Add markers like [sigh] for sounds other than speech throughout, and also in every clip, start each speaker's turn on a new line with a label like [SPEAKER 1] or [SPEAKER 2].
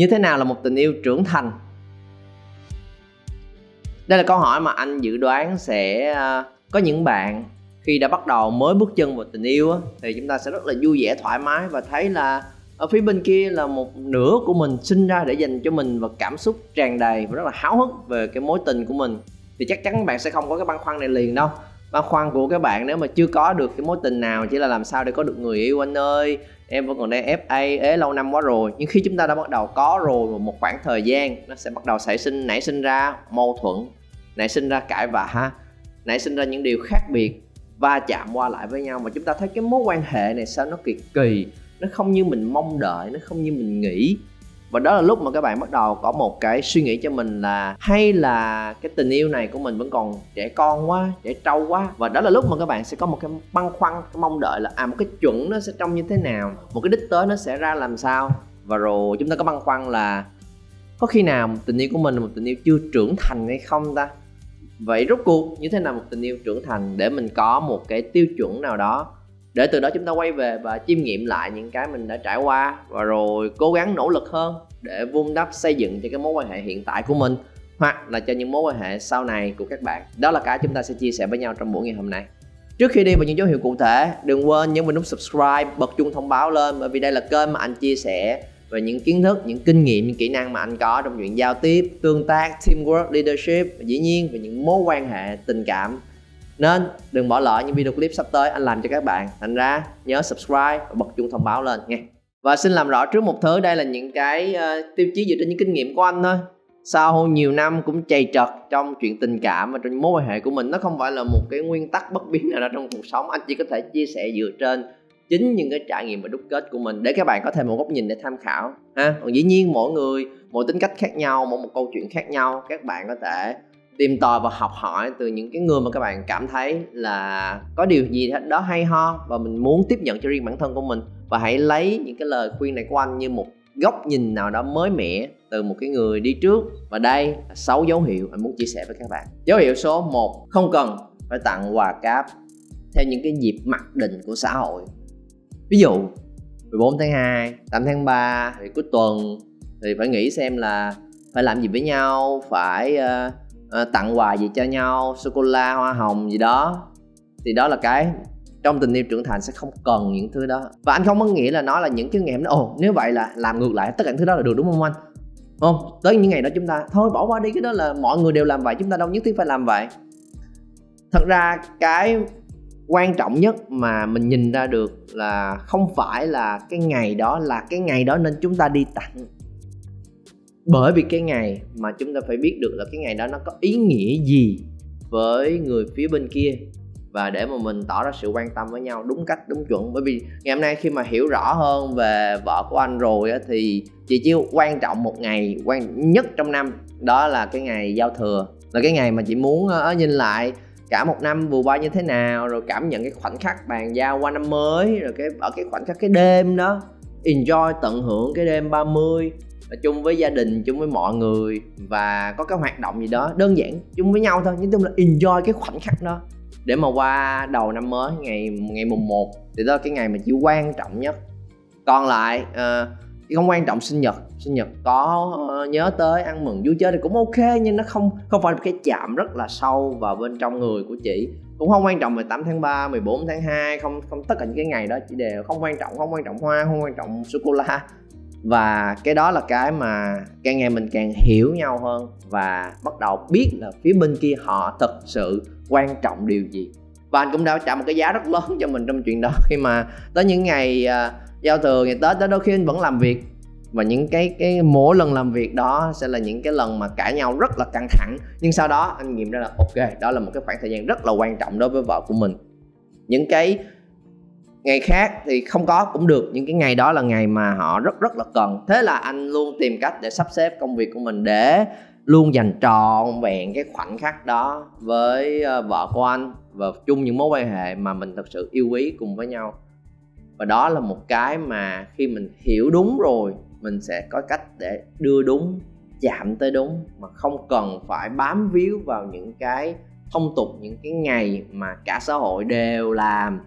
[SPEAKER 1] như thế nào là một tình yêu trưởng thành? Đây là câu hỏi mà anh dự đoán sẽ ờ, có những bạn khi đã bắt đầu mới bước chân vào tình yêu thì chúng ta sẽ rất là vui vẻ, thoải mái và thấy là ở phía bên kia là một nửa của mình sinh ra để dành cho mình và cảm xúc tràn đầy và rất là háo hức về cái mối tình của mình. Thì chắc chắn các bạn sẽ không có cái băn khoăn này liền đâu. Băn khoăn của các bạn nếu mà chưa có được cái mối tình nào chỉ là làm sao để có được người yêu anh ơi em vẫn còn đang FA ế lâu năm quá rồi. Nhưng khi chúng ta đã bắt đầu có rồi một khoảng thời gian, nó sẽ bắt đầu xảy sinh, nảy sinh ra mâu thuẫn, nảy sinh ra cãi vã nảy sinh ra những điều khác biệt, va chạm qua lại với nhau. Mà chúng ta thấy cái mối quan hệ này sao nó kỳ kỳ, nó không như mình mong đợi, nó không như mình nghĩ và đó là lúc mà các bạn bắt đầu có một cái suy nghĩ cho mình là hay là cái tình yêu này của mình vẫn còn trẻ con quá, trẻ trâu quá. Và đó là lúc mà các bạn sẽ có một cái băn khoăn, cái mong đợi là à một cái chuẩn nó sẽ trông như thế nào, một cái đích tới nó sẽ ra làm sao. Và rồi chúng ta có băn khoăn là, có khi nào tình yêu của mình là một tình yêu chưa trưởng thành hay không ta? Vậy rốt cuộc như thế nào một tình yêu trưởng thành để mình có một cái tiêu chuẩn nào đó để từ đó chúng ta quay về và chiêm nghiệm lại những cái mình đã trải qua và rồi cố gắng nỗ lực hơn để vun đắp xây dựng cho cái mối quan hệ hiện tại của mình hoặc là cho những mối quan hệ sau này của các bạn. Đó là cái chúng ta sẽ chia sẻ với nhau trong buổi ngày hôm nay. Trước khi đi vào những dấu hiệu cụ thể, đừng quên nhấn vào nút subscribe, bật chuông thông báo lên bởi vì đây là kênh mà anh chia sẻ về những kiến thức, những kinh nghiệm, những kỹ năng mà anh có trong chuyện giao tiếp, tương tác, teamwork, leadership và dĩ nhiên về những mối quan hệ tình cảm nên đừng bỏ lỡ những video clip sắp tới anh làm cho các bạn. Thành ra nhớ subscribe và bật chuông thông báo lên nha. Và xin làm rõ trước một thứ đây là những cái uh, tiêu chí dựa trên những kinh nghiệm của anh thôi. Sau nhiều năm cũng chày trật trong chuyện tình cảm và trong mối quan hệ của mình nó không phải là một cái nguyên tắc bất biến nào đó trong cuộc sống. Anh chỉ có thể chia sẻ dựa trên chính những cái trải nghiệm và đúc kết của mình để các bạn có thêm một góc nhìn để tham khảo ha. Còn dĩ nhiên mỗi người mỗi tính cách khác nhau mỗi một câu chuyện khác nhau các bạn có thể tìm tòi và học hỏi từ những cái người mà các bạn cảm thấy là có điều gì đó hay ho và mình muốn tiếp nhận cho riêng bản thân của mình. Và hãy lấy những cái lời khuyên này của anh như một góc nhìn nào đó mới mẻ từ một cái người đi trước. Và đây là 6 dấu hiệu anh muốn chia sẻ với các bạn. Dấu hiệu số 1 không cần phải tặng quà cáp theo những cái dịp mặc định của xã hội. Ví dụ 14 tháng 2 8 tháng 3 thì cuối tuần thì phải nghĩ xem là phải làm gì với nhau phải uh, Ờ, tặng quà gì cho nhau, sô cô la, hoa hồng gì đó. Thì đó là cái, trong tình yêu trưởng thành sẽ không cần những thứ đó. Và anh không có nghĩa là nó là những cái ngày hôm đó ồ, nếu vậy là làm ngược lại tất cả những thứ đó là được, đúng không anh? Không? Tới những ngày đó chúng ta, thôi, bỏ qua đi, cái đó là mọi người đều làm vậy, chúng ta đâu nhất thiết phải làm vậy. Thật ra cái quan trọng nhất mà mình nhìn ra được là không phải là cái ngày đó, là cái ngày đó nên chúng ta đi tặng bởi vì cái ngày mà chúng ta phải biết được là cái ngày đó nó có ý nghĩa gì với người phía bên kia. Và để mà mình tỏ ra sự quan tâm với nhau đúng cách đúng chuẩn. Bởi vì ngày hôm nay khi mà hiểu rõ hơn về vợ của anh rồi á, thì chị chỉ quan trọng một ngày quan nhất trong năm đó là cái ngày giao thừa. Là cái ngày mà chị muốn uh, nhìn lại cả một năm vừa qua như thế nào rồi cảm nhận cái khoảnh khắc bàn giao qua năm mới rồi cái ở cái khoảnh khắc cái đêm đó. Enjoy tận hưởng cái đêm 30 chung với gia đình chung với mọi người và có cái hoạt động gì đó đơn giản chung với nhau thôi nhưng chung là enjoy cái khoảnh khắc đó. Để mà qua đầu năm mới ngày ngày mùng 1 thì đó là cái ngày mà chỉ quan trọng nhất. Còn lại uh, không quan trọng sinh nhật sinh nhật có uh, nhớ tới ăn mừng vui chơi thì cũng ok nhưng nó không không phải cái chạm rất là sâu vào bên trong người của chị. Cũng không quan trọng 18 tháng 3, 14 tháng 2 không không tất cả những cái ngày đó chỉ đều không quan trọng không quan trọng hoa không quan trọng sô cô la và cái đó là cái mà càng ngày mình càng hiểu nhau hơn và bắt đầu biết là phía bên kia họ thật sự quan trọng điều gì. Và anh cũng đã trả một cái giá rất lớn cho mình trong chuyện đó khi mà tới những ngày uh, giao thừa ngày tết đó đôi khi anh vẫn làm việc. Và những cái cái mỗi lần làm việc đó sẽ là những cái lần mà cãi nhau rất là căng thẳng. Nhưng sau đó anh nghiệm ra là ok đó là một cái khoảng thời gian rất là quan trọng đối với vợ của mình. Những cái ngày khác thì không có, cũng được. Những cái ngày đó là ngày mà họ rất rất là cần. Thế là anh luôn tìm cách để sắp xếp công việc của mình để luôn dành trọn vẹn cái khoảnh khắc đó với ờ, vợ của anh và chung những mối quan hệ mà mình thật sự yêu quý cùng với nhau. Và đó là một cái mà khi mình hiểu đúng rồi, mình sẽ có cách để đưa đúng, chạm tới đúng, mà không cần phải bám víu vào những cái thông tục, những cái ngày mà cả xã hội đều làm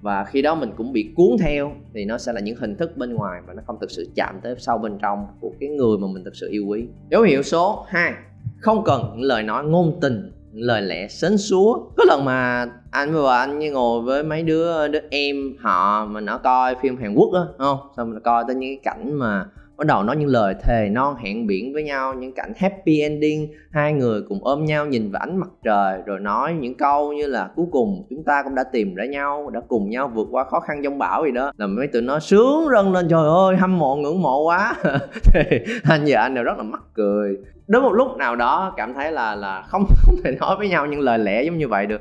[SPEAKER 1] và khi đó mình cũng bị cuốn theo thì nó sẽ là những hình thức bên ngoài và nó không thực sự chạm tới sâu bên trong của cái người mà mình thực sự yêu quý. Dấu hiệu số 2 không cần những lời nói ngôn tình, những lời lẽ sến súa có lần mà anh và anh như ngồi với mấy đứa đứa em họ mà nó coi phim Hàn Quốc á, không? Xong rồi coi tới những cái cảnh mà bắt đầu nói những lời thề non hẹn biển với nhau, những cảnh happy ending, hai người cùng ôm nhau nhìn vào ánh mặt trời, rồi nói những câu như là cuối cùng chúng ta cũng đã tìm ra nhau, đã cùng nhau vượt qua khó khăn giông bão gì đó. Là mấy tụi nó sướng rân lên, trời ơi, hâm mộ, ngưỡng mộ quá. [laughs] Thì anh và anh đều rất là mắc cười. Đến một lúc nào đó, cảm thấy là là không [laughs] không thể nói với nhau những lời lẽ giống như vậy được.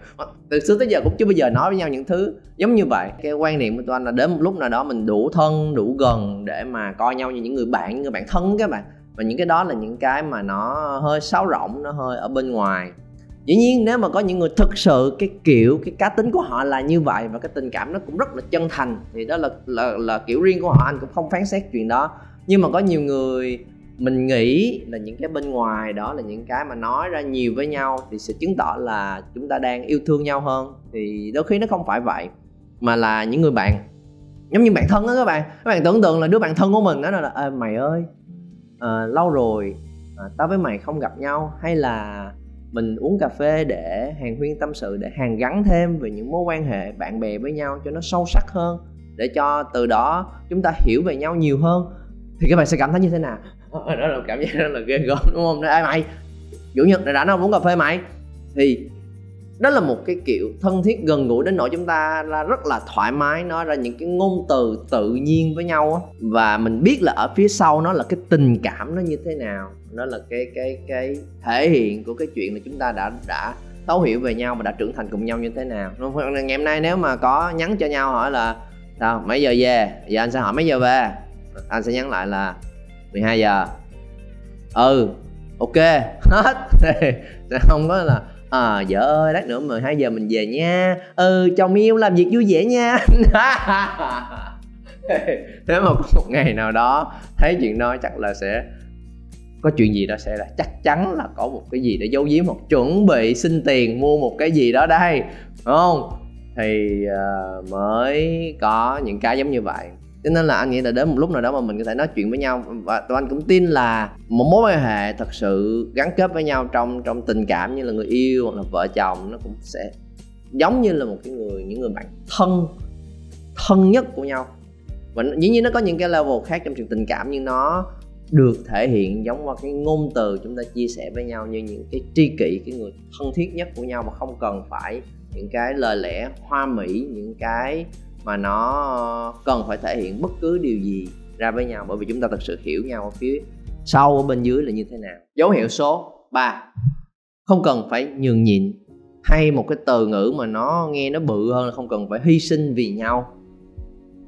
[SPEAKER 1] Từ xưa tới giờ cũng chưa bao giờ nói với nhau những thứ giống như vậy. Cái quan niệm của tôi anh là đến một lúc nào đó mình đủ thân, đủ gần để mà coi nhau như những người bạn người bạn thân các bạn. Và những cái đó là những cái mà nó hơi sáo rộng nó hơi ở bên ngoài. Dĩ nhiên nếu mà có những người thực sự cái kiểu cái cá tính của họ là như vậy và cái tình cảm nó cũng rất là chân thành thì đó là là, là kiểu riêng của họ anh cũng không phán xét chuyện đó. Nhưng mà có nhiều người mình nghĩ là những cái bên ngoài đó là những cái mà nói ra nhiều với nhau thì sẽ chứng tỏ là chúng ta đang yêu thương nhau hơn. Thì đôi khi nó không phải vậy mà là những người bạn giống như bạn thân đó các bạn. Các bạn tưởng tượng là đứa bạn thân của mình đó là à, mày ơi à, lâu rồi à, tao với mày không gặp nhau. Hay là mình uống cà phê để hàng huyên tâm sự để hàn gắn thêm về những mối quan hệ bạn bè với nhau cho nó sâu sắc hơn để cho từ đó chúng ta hiểu về nhau nhiều hơn. Thì các bạn sẽ cảm thấy như thế nào? Ờ, đó là cảm giác rất là ghê gớm đúng không? Ê mày chủ nhật này đã nó uống cà phê mày? Thì đó là một cái kiểu thân thiết gần gũi đến nỗi chúng ta là rất là thoải mái, nói ra những cái ngôn từ tự nhiên với nhau á. Và mình biết là ở phía sau nó là cái tình cảm nó như thế nào, nó là cái cái cái thể hiện của cái chuyện là chúng ta đã đã thấu hiểu về nhau và đã trưởng thành cùng nhau như thế nào. Ngày hôm nay nếu mà có nhắn cho nhau hỏi là, sao, mấy giờ về? Giờ anh sẽ hỏi, mấy giờ về? Anh sẽ nhắn lại là 12 giờ. Ừ ok. [laughs] Hết. Không có là à vợ ơi lát nữa 12 giờ mình về nha. Ừ chồng yêu làm việc vui vẻ nha. [laughs] Nếu mà có một ngày nào đó thấy chuyện đó chắc là sẽ có chuyện gì đó sẽ là chắc chắn là có một cái gì để giấu giếm hoặc chuẩn bị xin tiền mua một cái gì đó đây đúng không? Thì uh, mới có những cái giống như vậy cho nên là anh nghĩ là đến một lúc nào đó mà mình có thể nói chuyện với nhau. Và tụi anh cũng tin là một mối quan hệ thật sự gắn kết với nhau trong trong tình cảm như là người yêu hoặc là vợ chồng, nó cũng sẽ giống như là một cái người, những người bạn thân thân nhất của nhau. Và dĩ nhiên nó có những cái level khác trong chuyện tình cảm, nhưng nó được thể hiện giống qua cái ngôn từ chúng ta chia sẻ với nhau như những cái tri kỷ, cái người thân thiết nhất của nhau, mà không cần phải những cái lời lẽ hoa mỹ, những cái mà nó cần phải thể hiện bất cứ điều gì ra với nhau, bởi vì chúng ta thật sự hiểu nhau ở phía sau, ở bên dưới là như thế nào. Dấu hiệu số 3 không cần phải nhường nhịn. Hay một cái từ ngữ mà nó nghe nó bự hơn là không cần phải hy sinh vì nhau.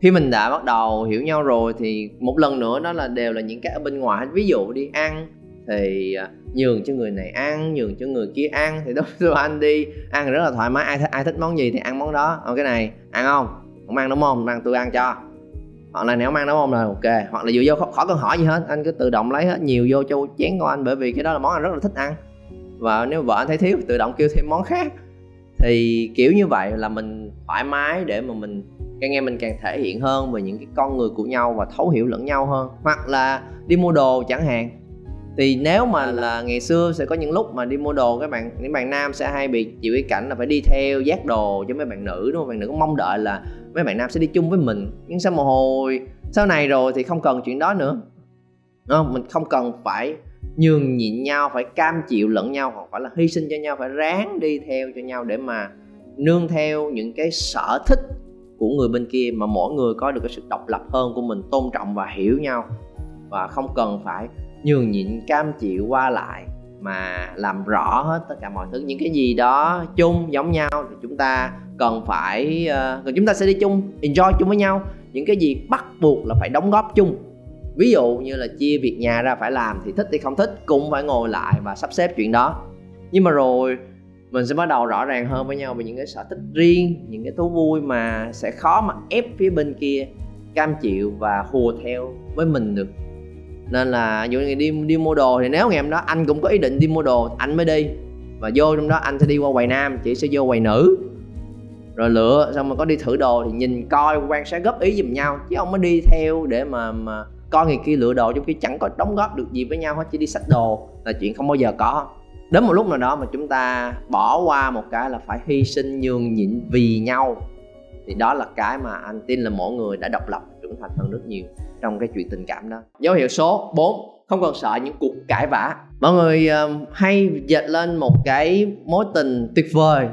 [SPEAKER 1] Khi mình đã bắt đầu hiểu nhau rồi thì một lần nữa đó là đều là những cái ở bên ngoài. Ví dụ đi, ăn thì à, nhường cho người này ăn, nhường cho người kia ăn thì đối với anh đi. Ăn rất là thoải mái, ai thích ai thích món gì thì ăn món đó. Ở cái này, ăn không? Không ăn đúng không mang tôi ăn cho. Hoặc là nếu mang nấu đúng không là ok. Hoặc là vừa vô, khỏi cần hỏi gì hết, anh cứ tự động lấy hết nhiều vô cho chén của anh, bởi vì cái đó là món anh rất là thích ăn. Và nếu vợ anh thấy thiếu, tự động kêu thêm món khác. Thì kiểu như vậy là mình thoải mái để mà mình càng nghe mình càng thể hiện hơn về những cái con người của nhau và thấu hiểu lẫn nhau hơn. Hoặc là đi mua đồ chẳng hạn. Thì nếu mà là ngày xưa sẽ có những lúc mà đi mua đồ, các bạn, những bạn nam sẽ hay bị, chịu cái cảnh là phải đi theo giác đồ cho mấy bạn nữ, đúng không? Bạn nữ cũng mong đợi là mấy bạn nam sẽ đi chung với mình. Nhưng sau một hồi sau này rồi thì không cần chuyện đó nữa? Đúng không? Mình không cần phải nhường nhịn nhau, phải cam chịu lẫn nhau, hoặc phải là hy sinh cho nhau, phải ráng đi theo cho nhau để mà nương theo những cái sở thích của người bên kia mà mỗi người có được cái sự độc lập hơn của mình, tôn trọng và hiểu nhau. Và không cần phải nhường nhịn, cam chịu, qua lại mà làm rõ hết tất cả mọi thứ. Những cái gì đó chung, giống nhau thì chúng ta cần phải uh, chúng ta sẽ đi chung enjoy chung với nhau. Những cái gì bắt buộc là phải đóng góp chung. Ví dụ như là chia việc nhà ra phải làm thì thích thì không thích cũng phải ngồi lại và sắp xếp chuyện đó. Nhưng mà rồi mình sẽ bắt đầu rõ ràng hơn với nhau về những cái sở thích riêng những cái thú vui mà sẽ khó mà ép phía bên kia cam chịu và hùa theo với mình được. Nên là dụ như đi đi mua đồ thì nếu ngày hôm đó anh cũng có ý định đi mua đồ anh mới đi. Và vô trong đó anh sẽ đi qua quầy nam chị sẽ vô quầy nữ rồi lựa xong rồi có đi thử đồ thì nhìn coi quan sát góp ý giùm nhau. Chứ không có đi theo để mà mà coi người kia lựa đồ trong khi chẳng có đóng góp được gì với nhau hết chỉ đi sách đồ là chuyện không bao giờ có. Đến một lúc nào đó mà chúng ta bỏ qua một cái là phải hy sinh nhường nhịn vì nhau. Thì đó là cái mà anh tin là mỗi người đã độc lập trưởng thành hơn rất nhiều trong cái chuyện tình cảm đó. Dấu hiệu số 4 không còn sợ những cuộc cãi vã. Mọi người uh, hay dệt lên một cái mối tình tuyệt vời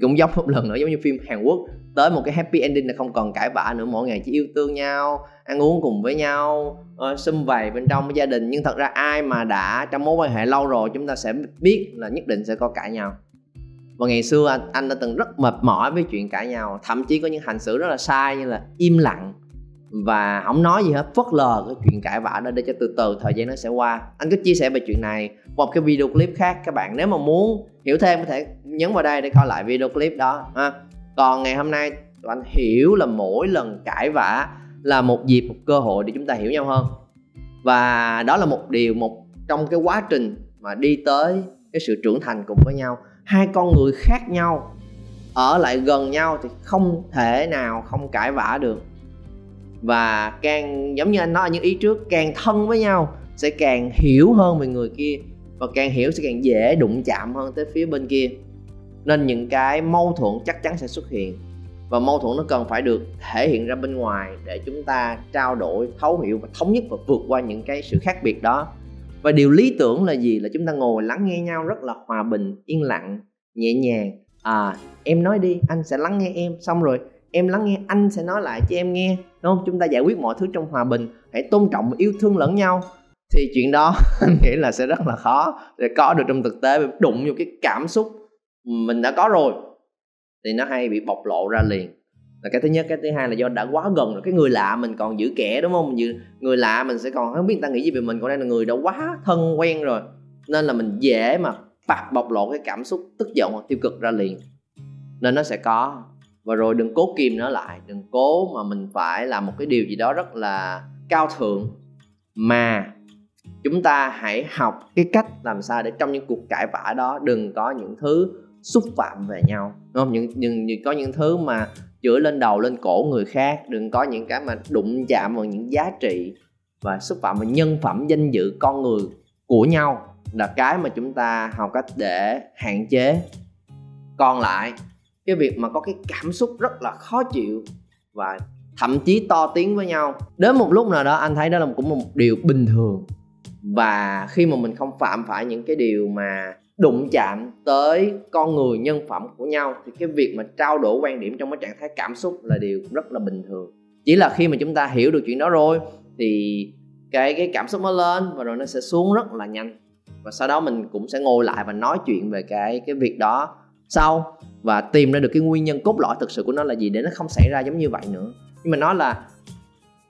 [SPEAKER 1] cũng giống một lần nữa giống như phim Hàn Quốc. Tới một cái happy ending là không còn cãi vã nữa mỗi ngày chỉ yêu thương nhau ăn uống cùng với nhau uh, sum vầy bên trong gia đình. Nhưng thật ra ai mà đã trong mối quan hệ lâu rồi chúng ta sẽ biết là nhất định sẽ có cãi nhau. Và ngày xưa anh anh đã từng rất mệt mỏi với chuyện cãi nhau thậm chí có những hành xử rất là sai như là im lặng và không nói gì hết, phớt lờ cái chuyện cãi vã đó để cho từ từ thời gian nó sẽ qua. Anh có chia sẻ về chuyện này một cái video clip khác các bạn. Nếu mà muốn hiểu thêm có thể nhấn vào đây để coi lại video clip đó, ha. Còn ngày hôm nay tụi anh hiểu là mỗi lần cãi vã là một dịp, một cơ hội để chúng ta hiểu nhau hơn. Và đó là một điều, một trong cái quá trình mà đi tới cái sự trưởng thành cùng với nhau. Hai con người khác nhau, ở lại gần nhau thì không thể nào không cãi vã được và càng, giống như anh nói, những ý trước càng thân với nhau sẽ càng hiểu hơn về người kia và càng hiểu sẽ càng dễ đụng chạm hơn tới phía bên kia. Nên những cái mâu thuẫn chắc chắn sẽ xuất hiện và mâu thuẫn nó cần phải được thể hiện ra bên ngoài để chúng ta trao đổi, thấu hiểu và thống nhất và vượt qua những cái sự khác biệt đó. Và điều lý tưởng là gì? Là chúng ta ngồi lắng nghe nhau rất là hòa bình, yên lặng, nhẹ nhàng. À em nói đi, anh sẽ lắng nghe em, xong rồi em lắng nghe, anh sẽ nói lại cho em nghe, đúng không? Chúng ta giải quyết mọi thứ trong hòa bình. Hãy tôn trọng và yêu thương lẫn nhau. Thì chuyện đó, [laughs] anh nghĩ là sẽ rất là khó để có được trong thực tế. Đụng vô cái cảm xúc mình đã có rồi, thì nó hay bị bộc lộ ra liền. Là cái thứ nhất, cái thứ hai là do đã quá gần rồi. Cái người lạ mình còn giữ kẻ, đúng không? Mình người lạ mình sẽ còn không biết người ta nghĩ gì về mình. Còn đây là người đã quá thân quen rồi. Nên là mình dễ mà bạc bộc lộ cái cảm xúc tức giận hoặc tiêu cực ra liền. Nên nó sẽ có và rồi đừng cố kìm nó lại đừng cố mà mình phải làm một cái điều gì đó rất là cao thượng. Mà chúng ta hãy học cái cách làm sao để trong những cuộc cãi vã đó đừng có những thứ xúc phạm về nhau đúng không? Những, những, những có những thứ mà chữa lên đầu lên cổ người khác đừng có những cái mà đụng chạm vào những giá trị và xúc phạm vào nhân phẩm danh dự con người của nhau là cái mà chúng ta học cách để hạn chế. Còn lại cái việc mà có cái cảm xúc rất là khó chịu và thậm chí to tiếng với nhau. Đến một lúc nào đó, anh thấy đó là cũng một điều bình thường. Và khi mà mình không phạm phải những cái điều mà đụng chạm tới con người, nhân phẩm của nhau, thì cái việc mà trao đổi quan điểm trong cái trạng thái cảm xúc là điều rất là bình thường. Chỉ là khi mà chúng ta hiểu được chuyện đó rồi, thì cái cái cảm xúc nó lên và rồi nó sẽ xuống rất là nhanh. Và sau đó mình cũng sẽ ngồi lại và nói chuyện về cái cái việc đó sau và tìm ra được cái nguyên nhân cốt lõi thực sự của nó là gì để nó không xảy ra giống như vậy nữa. Nhưng mà nói là,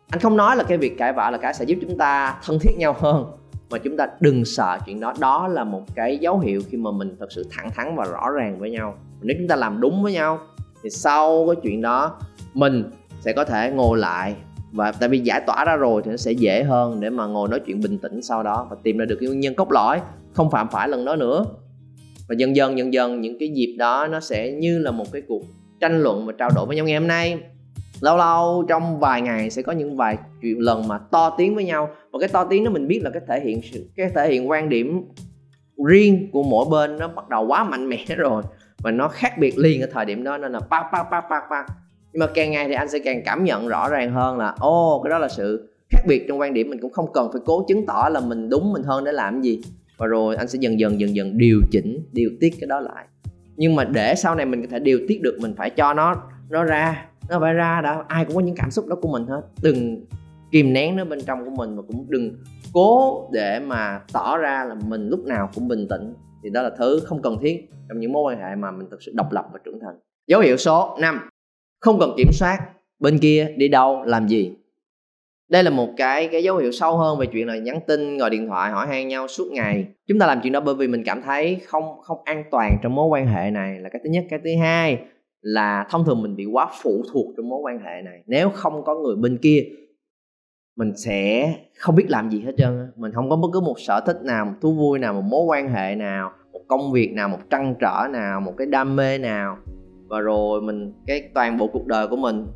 [SPEAKER 1] anh không nói là cái việc cãi vã là cái sẽ giúp chúng ta thân thiết nhau hơn. Mà chúng ta đừng sợ chuyện đó. Đó là một cái dấu hiệu khi mà mình thật sự thẳng thắn và rõ ràng với nhau. Nếu chúng ta làm đúng với nhau, thì sau cái chuyện đó, mình sẽ có thể ngồi lại. Và tại vì giải tỏa ra rồi thì nó sẽ dễ hơn để mà ngồi nói chuyện bình tĩnh sau đó và tìm ra được cái nguyên nhân cốt lõi. Không phạm phải lần đó nữa và dần dần dần dần, những cái dịp đó nó sẽ như là một cái cuộc tranh luận và trao đổi với nhau ngày hôm nay. Lâu lâu, trong vài ngày sẽ có những vài chuyện lần mà to tiếng với nhau. Và cái to tiếng đó mình biết là cái thể hiện cái thể hiện quan điểm riêng của mỗi bên nó bắt đầu quá mạnh mẽ [laughs] rồi. Và nó khác biệt liền ở thời điểm đó nên là pa pa pa pa pa. Nhưng mà càng ngày thì anh sẽ càng cảm nhận rõ ràng hơn là ô cái đó là sự khác biệt trong quan điểm. Mình cũng không cần phải cố chứng tỏ là mình đúng, mình hơn để làm gì và rồi anh sẽ dần dần dần dần điều chỉnh, điều tiết cái đó lại. Nhưng mà để sau này mình có thể điều tiết được, mình phải cho nó nó ra, nó phải ra đã. Ai cũng có những cảm xúc đó của mình hết. Đừng kìm nén nó bên trong của mình và cũng đừng cố để mà tỏ ra là mình lúc nào cũng bình tĩnh. Thì đó là thứ không cần thiết trong những mối quan hệ mà mình thực sự độc lập và trưởng thành. Dấu hiệu số 5 không cần kiểm soát bên kia đi đâu, làm gì đây là một cái cái dấu hiệu sâu hơn về chuyện là nhắn tin, gọi điện thoại, hỏi han nhau suốt ngày. Chúng ta làm chuyện đó bởi vì mình cảm thấy không không an toàn trong mối quan hệ này là cái thứ nhất. Cái thứ hai là thông thường mình bị quá phụ thuộc trong mối quan hệ này. Nếu không có người bên kia, mình sẽ không biết làm gì hết trơn mình không có bất cứ một sở thích nào, một thú vui nào, một mối quan hệ nào, một công việc nào, một trăn trở nào, một cái đam mê nào. Và rồi mình, cái toàn bộ cuộc đời của mình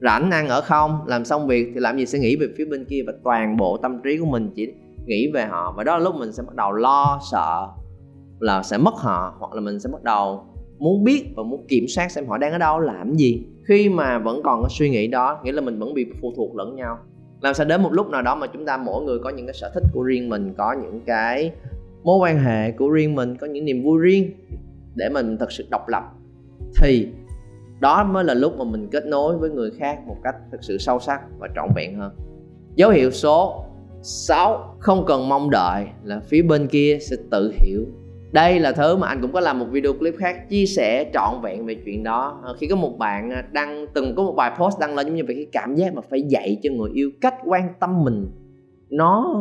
[SPEAKER 1] rảnh ăn ở không? Làm xong việc thì làm gì? Sẽ nghĩ về phía bên kia và toàn bộ tâm trí của mình chỉ nghĩ về họ. Và đó là lúc mình sẽ bắt đầu lo, sợ là sẽ mất họ, hoặc là mình sẽ bắt đầu muốn biết và muốn kiểm soát xem họ đang ở đâu, làm gì. Khi mà vẫn còn có suy nghĩ đó, nghĩa là mình vẫn bị phụ thuộc lẫn nhau. Làm sao đến một lúc nào đó mà chúng ta mỗi người có những cái sở thích của riêng mình, có những cái mối quan hệ của riêng mình, có những niềm vui riêng để mình thật sự độc lập, thì đó mới là lúc mà mình kết nối với người khác một cách thực sự sâu sắc và trọn vẹn hơn. Dấu hiệu số 6 không cần mong đợi là phía bên kia sẽ tự hiểu. Đây là thứ mà anh cũng có làm một video clip khác chia sẻ trọn vẹn về chuyện đó. Ờ, khi có một bạn ờ, đăng, từng có một bài post đăng lên giống như về cái cảm giác mà phải dạy cho người yêu cách quan tâm mình, nó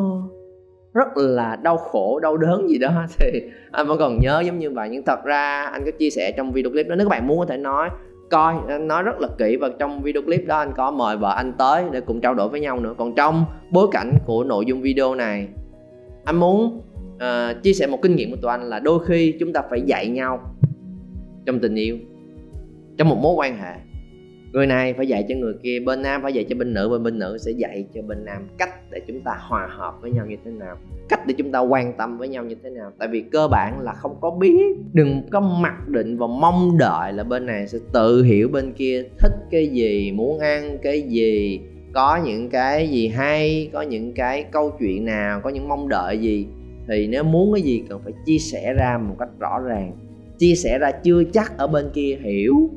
[SPEAKER 1] rất là đau khổ, đau đớn gì đó. [laughs] Thì anh vẫn còn nhớ giống như vậy. Nhưng thật ra anh có chia sẻ trong video clip đó, nếu các bạn muốn có thể nói coi anh nói rất là kỹ và trong video clip đó anh có mời vợ anh tới để cùng trao đổi với nhau nữa. Còn trong bối cảnh của nội dung video này anh muốn uh, chia sẻ một kinh nghiệm của tụi anh là đôi khi chúng ta phải dạy nhau trong tình yêu trong một mối quan hệ người này phải dạy cho người kia, bên nam phải dạy cho bên nữ bên bên nữ sẽ dạy cho bên nam cách để chúng ta hòa hợp với nhau như thế nào, cách để chúng ta quan tâm với nhau như thế nào. Tại vì cơ bản là không có biết, đừng có mặc định và mong đợi là bên này sẽ tự hiểu bên kia, thích cái gì, muốn ăn cái gì, có những cái gì hay, có những cái câu chuyện nào, có những mong đợi gì. Thì nếu muốn cái gì cần phải chia sẻ ra một cách rõ ràng, chia sẻ ra chưa chắc ở bên kia hiểu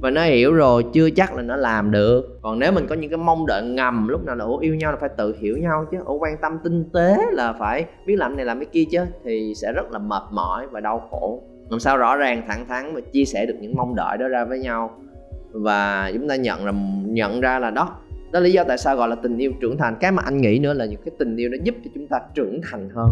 [SPEAKER 1] và nó hiểu rồi, chưa chắc là nó làm được. Còn nếu mình có những cái mong đợi ngầm, lúc nào là, ủa, yêu nhau là phải tự hiểu nhau chứ, ủa, quan tâm tinh tế là phải biết làm này, làm cái kia chứ, thì sẽ rất là mệt mỏi và đau khổ. Làm sao rõ ràng, thẳng thắn và chia sẻ được những mong đợi đó ra với nhau. Và chúng ta nhận là nhận ra là đó đó là lý do tại sao gọi là tình yêu trưởng thành. Cái mà anh nghĩ nữa là những cái tình yêu nó giúp cho chúng ta trưởng thành hơn.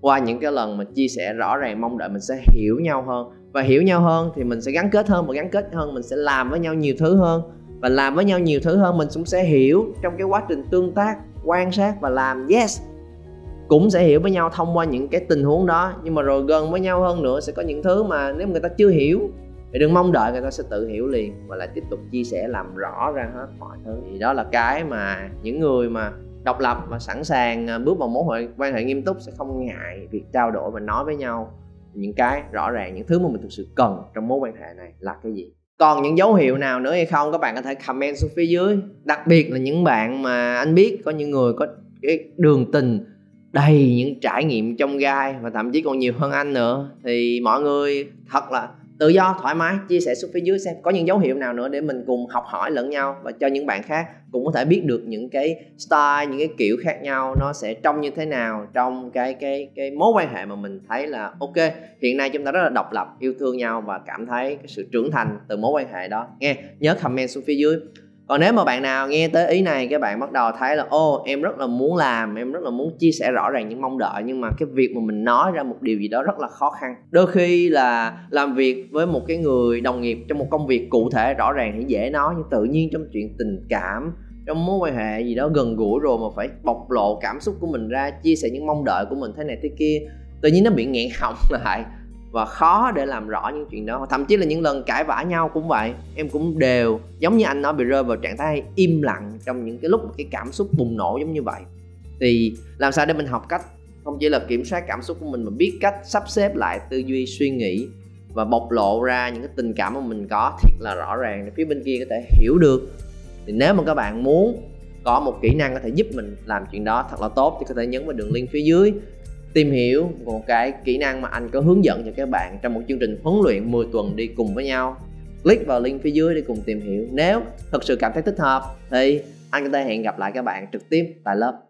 [SPEAKER 1] Qua những cái lần mà chia sẻ rõ ràng mong đợi mình sẽ hiểu nhau hơn và hiểu nhau hơn thì mình sẽ gắn kết hơn. Và gắn kết hơn mình sẽ làm với nhau nhiều thứ hơn. Và làm với nhau nhiều thứ hơn mình cũng sẽ hiểu trong cái quá trình tương tác, quan sát và làm. Yes, cũng sẽ hiểu với nhau thông qua những cái tình huống đó. Nhưng mà rồi gần với nhau hơn nữa sẽ có những thứ mà nếu người ta chưa hiểu thì đừng mong đợi người ta sẽ tự hiểu liền và lại tiếp tục chia sẻ làm rõ ra hết mọi thứ. Thì đó là cái mà những người mà độc lập và sẵn sàng à, bước vào mối quan hệ nghiêm túc sẽ không ngại việc trao đổi và nói với nhau những cái rõ ràng, những thứ mà mình thực sự cần trong mối quan hệ này là cái gì. Còn những dấu hiệu nào nữa hay không, các bạn có thể comment xuống phía dưới. Đặc biệt là những bạn mà anh biết có những người có cái đường tình đầy những trải nghiệm trong gai và thậm chí còn nhiều hơn anh nữa, thì mọi người thật là tự do, thoải mái, chia sẻ xuống phía dưới xem có những dấu hiệu nào nữa để mình cùng học hỏi lẫn nhau và cho những bạn khác cũng có thể biết được những cái style, những cái kiểu khác nhau nó sẽ trông như thế nào trong cái cái cái mối quan hệ mà mình thấy là ok. Hiện nay chúng ta rất là độc lập, yêu thương nhau và cảm thấy cái sự trưởng thành từ mối quan hệ đó. Nghe, nhớ comment xuống phía dưới còn nếu mà bạn nào nghe tới ý này các bạn bắt đầu thấy là, ô, em rất là muốn làm, em rất là muốn chia sẻ rõ ràng những mong đợi, nhưng mà cái việc mà mình nói ra một điều gì đó rất là khó khăn. Đôi khi là làm việc với một cái người đồng nghiệp trong một công việc cụ thể rõ ràng thì dễ nói, nhưng tự nhiên trong chuyện tình cảm, trong mối quan hệ gì đó gần gũi rồi mà phải bộc lộ cảm xúc của mình ra, chia sẻ những mong đợi của mình thế này thế kia, tự nhiên nó bị nghẹn họng [laughs] lại và khó để làm rõ những chuyện đó. Thậm chí là những lần cãi vã nhau cũng vậy. Em cũng đều, giống như anh nói, bị rơi vào trạng thái im lặng trong những cái lúc cái cảm xúc bùng nổ giống như vậy. Thì làm sao để mình học cách không chỉ là kiểm soát cảm xúc của mình mà biết cách sắp xếp lại tư duy suy nghĩ và bộc lộ ra những cái tình cảm mà mình có thiệt là rõ ràng để phía bên kia có thể hiểu được. Thì nếu mà các bạn muốn có một kỹ năng có thể giúp mình làm chuyện đó thật là tốt thì có thể nhấn vào đường link phía dưới tìm hiểu một cái kỹ năng mà anh có hướng dẫn cho các bạn trong một chương trình huấn luyện 10 tuần đi cùng với nhau. Click vào link phía dưới để cùng tìm hiểu. Nếu thực sự cảm thấy thích hợp, thì anh có thể hẹn gặp lại các bạn trực tiếp tại lớp.